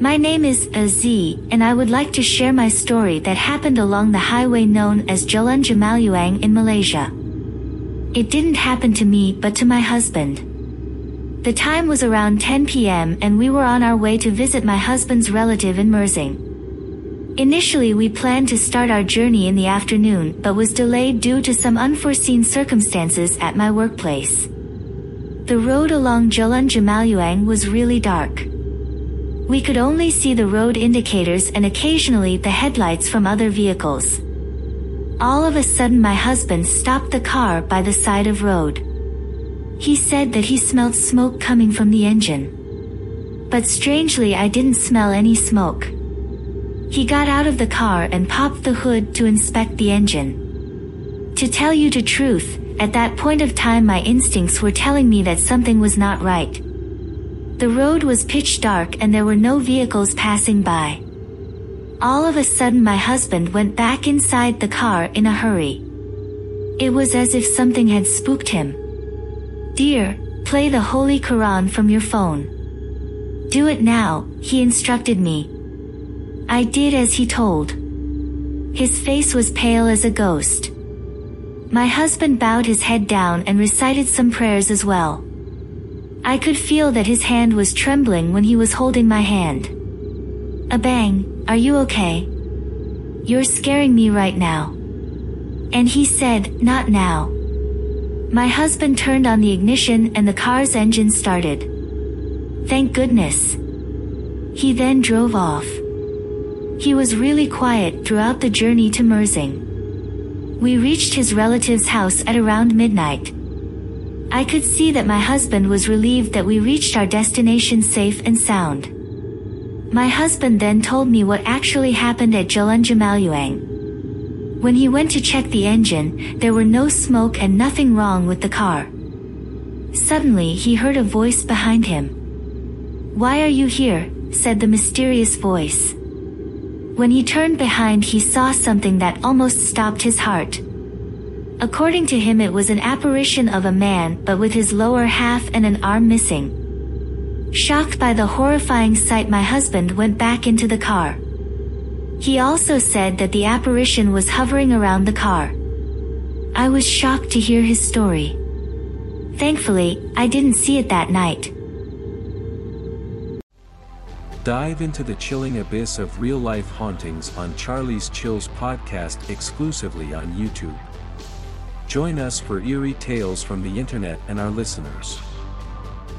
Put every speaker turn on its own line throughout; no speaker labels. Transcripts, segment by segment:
My name is Aziz, and I would like to share my story that happened along the highway known as Jalan Jemaluang in Malaysia. It didn't happen to me but to my husband. The time was around 10 p.m. and we were on our way to visit my husband's relative in Mersing. Initially we planned to start our journey in the afternoon but was delayed due to some unforeseen circumstances at my workplace. The road along Jalan Jemaluang was really dark. We could only see the road indicators and occasionally the headlights from other vehicles. All of a sudden my husband stopped the car by the side of road. He said that he smelled smoke coming from the engine. But strangely I didn't smell any smoke. He got out of the car and popped the hood to inspect the engine. To tell you the truth, at that point of time my instincts were telling me that something was not right. The road was pitch dark and there were no vehicles passing by. All of a sudden my husband went back inside the car in a hurry. It was as if something had spooked him. Dear, play the Holy Quran from your phone. Do it now, he instructed me. I did as he told. His face was pale as a ghost. My husband bowed his head down and recited some prayers as well. I could feel that his hand was trembling when he was holding my hand. Abang, are you okay? You're scaring me right now. And he said, not now. My husband turned on the ignition and the car's engine started. Thank goodness. He then drove off. He was really quiet throughout the journey to Mersing. We reached his relative's house at around midnight. I could see that my husband was relieved that we reached our destination safe and sound. My husband then told me what actually happened at Jalan Jemaluang. When he went to check the engine, there were no smoke and nothing wrong with the car. Suddenly he heard a voice behind him. Why are you here? said the mysterious voice. When he turned behind he saw something that almost stopped his heart. According to him it was an apparition of a man but with his lower half and an arm missing. Shocked by the horrifying sight my husband went back into the car. He also said that the apparition was hovering around the car. I was shocked to hear his story. Thankfully, I didn't see it that night.
Dive into the chilling abyss of real life hauntings on Charlie's Chills podcast exclusively on YouTube. Join us for eerie tales from the internet and our listeners.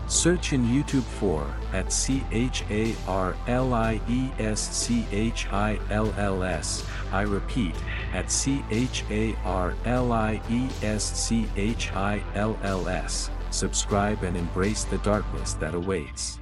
Search in YouTube for at C H A R L I E S C H I L L S. I repeat, at C H A R L I E S C H I L L S. Subscribe and embrace the darkness that awaits.